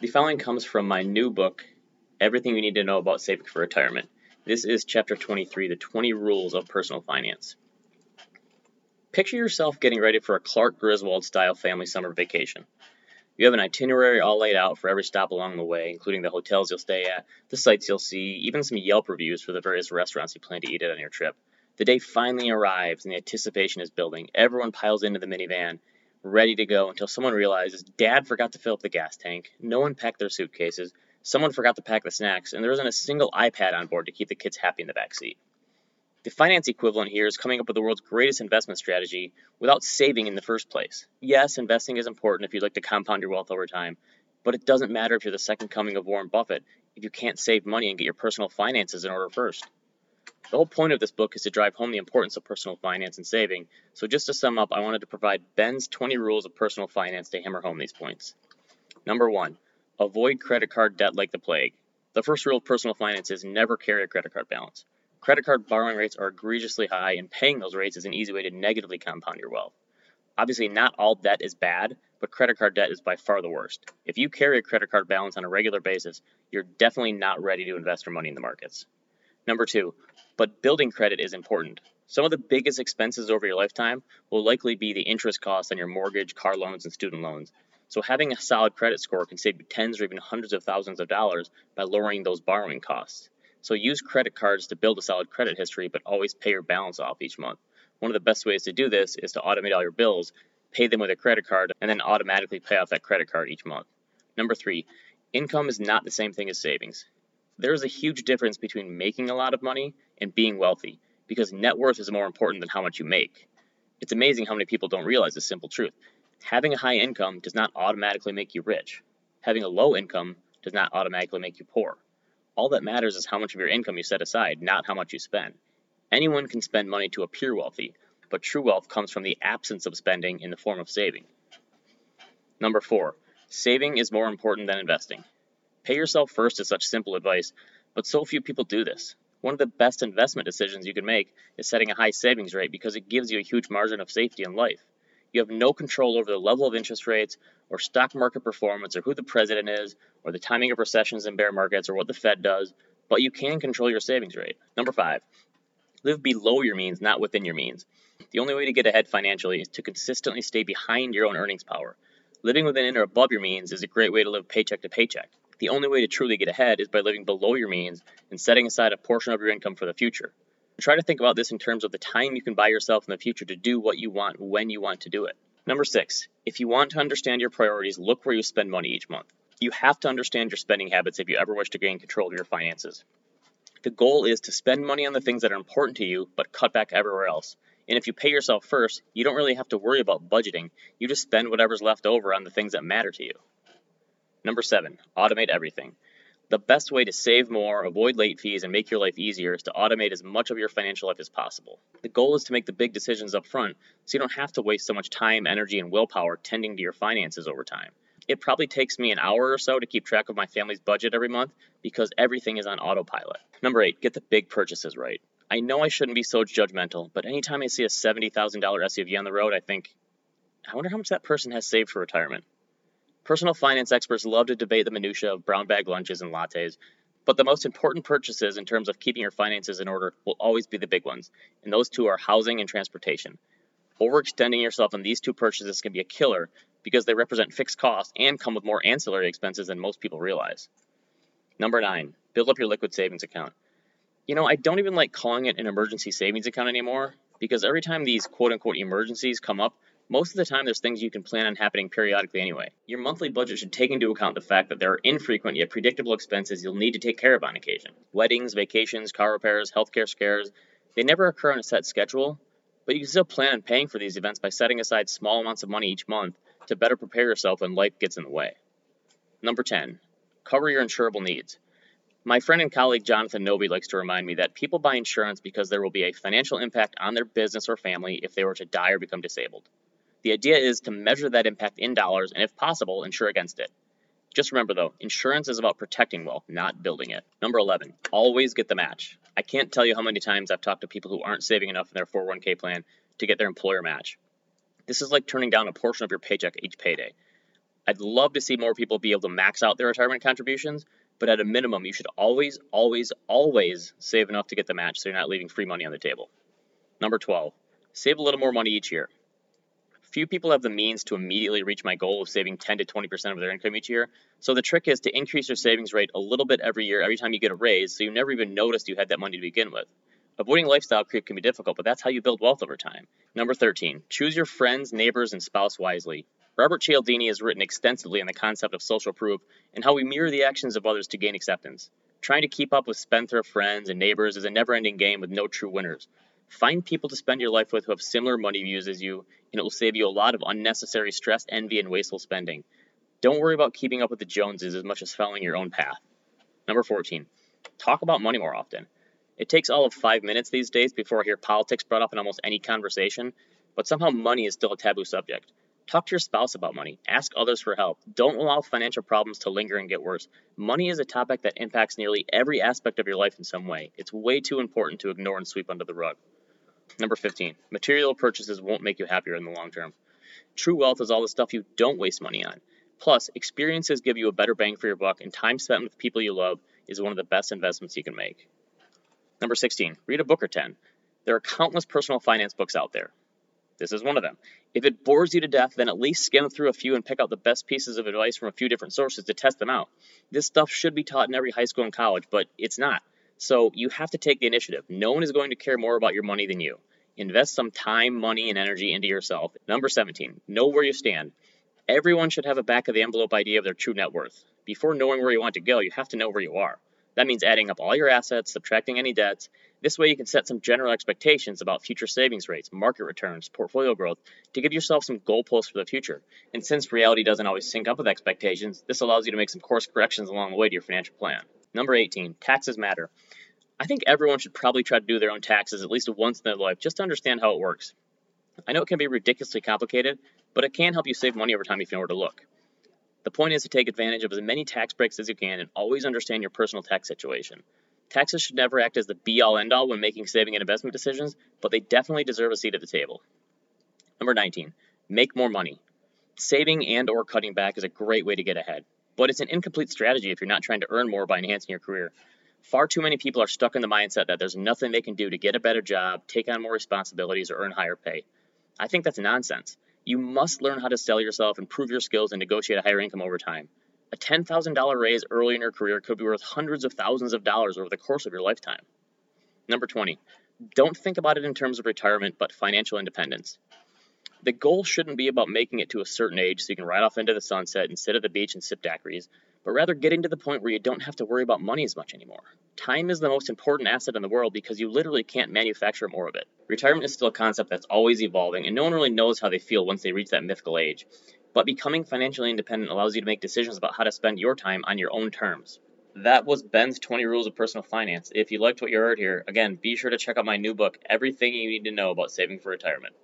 The following comes from my new book, Everything You Need to Know About Saving for Retirement. This is chapter 23, The 20 Rules of Personal Finance. Picture yourself getting ready for a Clark Griswold style family summer vacation. You have an itinerary all laid out for every stop along the way, including the hotels you'll stay at, the sights you'll see, even some Yelp reviews for the various restaurants you plan to eat at on your trip. The day finally arrives and the anticipation is building. Everyone piles into the minivan, ready to go until someone realizes Dad forgot to fill up the gas tank, no one packed their suitcases, someone forgot to pack the snacks, and there isn't a single iPad on board to keep the kids happy in the back seat. The finance equivalent here is coming up with the world's greatest investment strategy without saving in the first place. Yes, investing is important if you'd like to compound your wealth over time, but it doesn't matter if you're the second coming of Warren Buffett if you can't save money and get your personal finances in order first. The whole point of this book is to drive home the importance of personal finance and saving. So, just to sum up, I wanted to provide Ben's 20 rules of personal finance to hammer home these points. Number one, avoid credit card debt like the plague. The first rule of personal finance is never carry a credit card balance. Credit card borrowing rates are egregiously high, and paying those rates is an easy way to negatively compound your wealth. Obviously, not all debt is bad, but credit card debt is by far the worst. If you carry a credit card balance on a regular basis, you're definitely not ready to invest your money in the markets. Number two, but building credit is important. Some of the biggest expenses over your lifetime will likely be the interest costs on your mortgage, car loans, and student loans. So having a solid credit score can save you tens or even hundreds of thousands of dollars by lowering those borrowing costs. So use credit cards to build a solid credit history, but always pay your balance off each month. One of the best ways to do this is to automate all your bills, pay them with a credit card, and then automatically pay off that credit card each month. Number three, income is not the same thing as savings. There is a huge difference between making a lot of money and being wealthy because net worth is more important than how much you make. It's amazing how many people don't realize this simple truth. Having a high income does not automatically make you rich. Having a low income does not automatically make you poor. All that matters is how much of your income you set aside, not how much you spend. Anyone can spend money to appear wealthy, but true wealth comes from the absence of spending in the form of saving. Number four, saving is more important than investing. Pay yourself first is such simple advice, but so few people do this. One of the best investment decisions you can make is setting a high savings rate because it gives you a huge margin of safety in life. You have no control over the level of interest rates or stock market performance or who the president is or the timing of recessions and bear markets or what the Fed does, but you can control your savings rate. Number five, live below your means, not within your means. The only way to get ahead financially is to consistently stay behind your own earnings power. Living within or above your means is a great way to live paycheck to paycheck. The only way to truly get ahead is by living below your means and setting aside a portion of your income for the future. Try to think about this in terms of the time you can buy yourself in the future to do what you want when you want to do it. Number six, if you want to understand your priorities, look where you spend money each month. You have to understand your spending habits if you ever wish to gain control of your finances. The goal is to spend money on the things that are important to you, but cut back everywhere else. And if you pay yourself first, you don't really have to worry about budgeting. You just spend whatever's left over on the things that matter to you. Number seven, automate everything. The best way to save more, avoid late fees, and make your life easier is to automate as much of your financial life as possible. The goal is to make the big decisions up front so you don't have to waste so much time, energy, and willpower tending to your finances over time. It probably takes me an hour or so to keep track of my family's budget every month because everything is on autopilot. Number eight, get the big purchases right. I know I shouldn't be so judgmental, but anytime I see a $70,000 SUV on the road, I think, I wonder how much that person has saved for retirement. Personal finance experts love to debate the minutiae of brown bag lunches and lattes, but the most important purchases in terms of keeping your finances in order will always be the big ones, and those two are housing and transportation. Overextending yourself on these two purchases can be a killer because they represent fixed costs and come with more ancillary expenses than most people realize. Number nine, build up your liquid savings account. You know, I don't even like calling it an emergency savings account anymore because every time these quote unquote emergencies come up, most of the time, there's things you can plan on happening periodically anyway. Your monthly budget should take into account the fact that there are infrequent yet predictable expenses you'll need to take care of on occasion. Weddings, vacations, car repairs, healthcare scares, they never occur on a set schedule, but you can still plan on paying for these events by setting aside small amounts of money each month to better prepare yourself when life gets in the way. Number 10, cover your insurable needs. My friend and colleague Jonathan Novy likes to remind me that people buy insurance because there will be a financial impact on their business or family if they were to die or become disabled. The idea is to measure that impact in dollars and, if possible, insure against it. Just remember though, insurance is about protecting wealth, not building it. Number 11, always get the match. I can't tell you how many times I've talked to people who aren't saving enough in their 401k plan to get their employer match. This is like turning down a portion of your paycheck each payday. I'd love to see more people be able to max out their retirement contributions, but at a minimum, you should always, always, always save enough to get the match so you're not leaving free money on the table. Number 12, save a little more money each year. Few people have the means to immediately reach my goal of saving 10 to 20% of their income each year. So the trick is to increase your savings rate a little bit every year, every time you get a raise, so you never even noticed you had that money to begin with. Avoiding lifestyle creep can be difficult, but that's how you build wealth over time. Number 13, choose your friends, neighbors, and spouse wisely. Robert Cialdini has written extensively on the concept of social proof and how we mirror the actions of others to gain acceptance. Trying to keep up with spendthrift friends and neighbors is a never ending game with no true winners. Find people to spend your life with who have similar money views as you, and it will save you a lot of unnecessary stress, envy, and wasteful spending. Don't worry about keeping up with the Joneses as much as following your own path. Number 14. Talk about money more often. It takes all of five minutes these days before I hear politics brought up in almost any conversation, but somehow money is still a taboo subject. Talk to your spouse about money. Ask others for help. Don't allow financial problems to linger and get worse. Money is a topic that impacts nearly every aspect of your life in some way. It's way too important to ignore and sweep under the rug. Number 15. Material purchases won't make you happier in the long term. True wealth is all the stuff you don't waste money on. Plus, experiences give you a better bang for your buck, and time spent with people you love is one of the best investments you can make. Number 16. Read a book or 10. There are countless personal finance books out there. This is one of them. If it bores you to death, then at least skim through a few and pick out the best pieces of advice from a few different sources to test them out. This stuff should be taught in every high school and college, but it's not. So you have to take the initiative. No one is going to care more about your money than you. Invest some time, money, and energy into yourself. Number 17, know where you stand. Everyone should have a back of the envelope idea of their true net worth. Before knowing where you want to go, you have to know where you are. That means adding up all your assets, subtracting any debts. This way, you can set some general expectations about future savings rates, market returns, portfolio growth to give yourself some goalposts for the future. And since reality doesn't always sync up with expectations, this allows you to make some course corrections along the way to your financial plan. Number 18, taxes matter. I think everyone should probably try to do their own taxes at least once in their life just to understand how it works. I know it can be ridiculously complicated, but it can help you save money over time if you know where to look. The point is to take advantage of as many tax breaks as you can and always understand your personal tax situation. Taxes should never act as the be all end all when making saving and investment decisions, but they definitely deserve a seat at the table. Number 19, make more money. Saving and or cutting back is a great way to get ahead but it's an incomplete strategy if you're not trying to earn more by enhancing your career. Far too many people are stuck in the mindset that there's nothing they can do to get a better job, take on more responsibilities, or earn higher pay. I think that's nonsense. You must learn how to sell yourself, improve your skills, and negotiate a higher income over time. A $10,000 raise early in your career could be worth hundreds of thousands of dollars over the course of your lifetime. Number 20, don't think about it in terms of retirement, but financial independence. The goal shouldn't be about making it to a certain age so you can ride off into the sunset and sit at the beach and sip daiquiris, but rather getting to the point where you don't have to worry about money as much anymore. Time is the most important asset in the world because you literally can't manufacture more of it. Retirement is still a concept that's always evolving, and no one really knows how they feel once they reach that mythical age. But becoming financially independent allows you to make decisions about how to spend your time on your own terms. That was Ben's 20 Rules of Personal Finance. If you liked what you heard here, again, be sure to check out my new book, Everything You Need to Know About Saving for Retirement.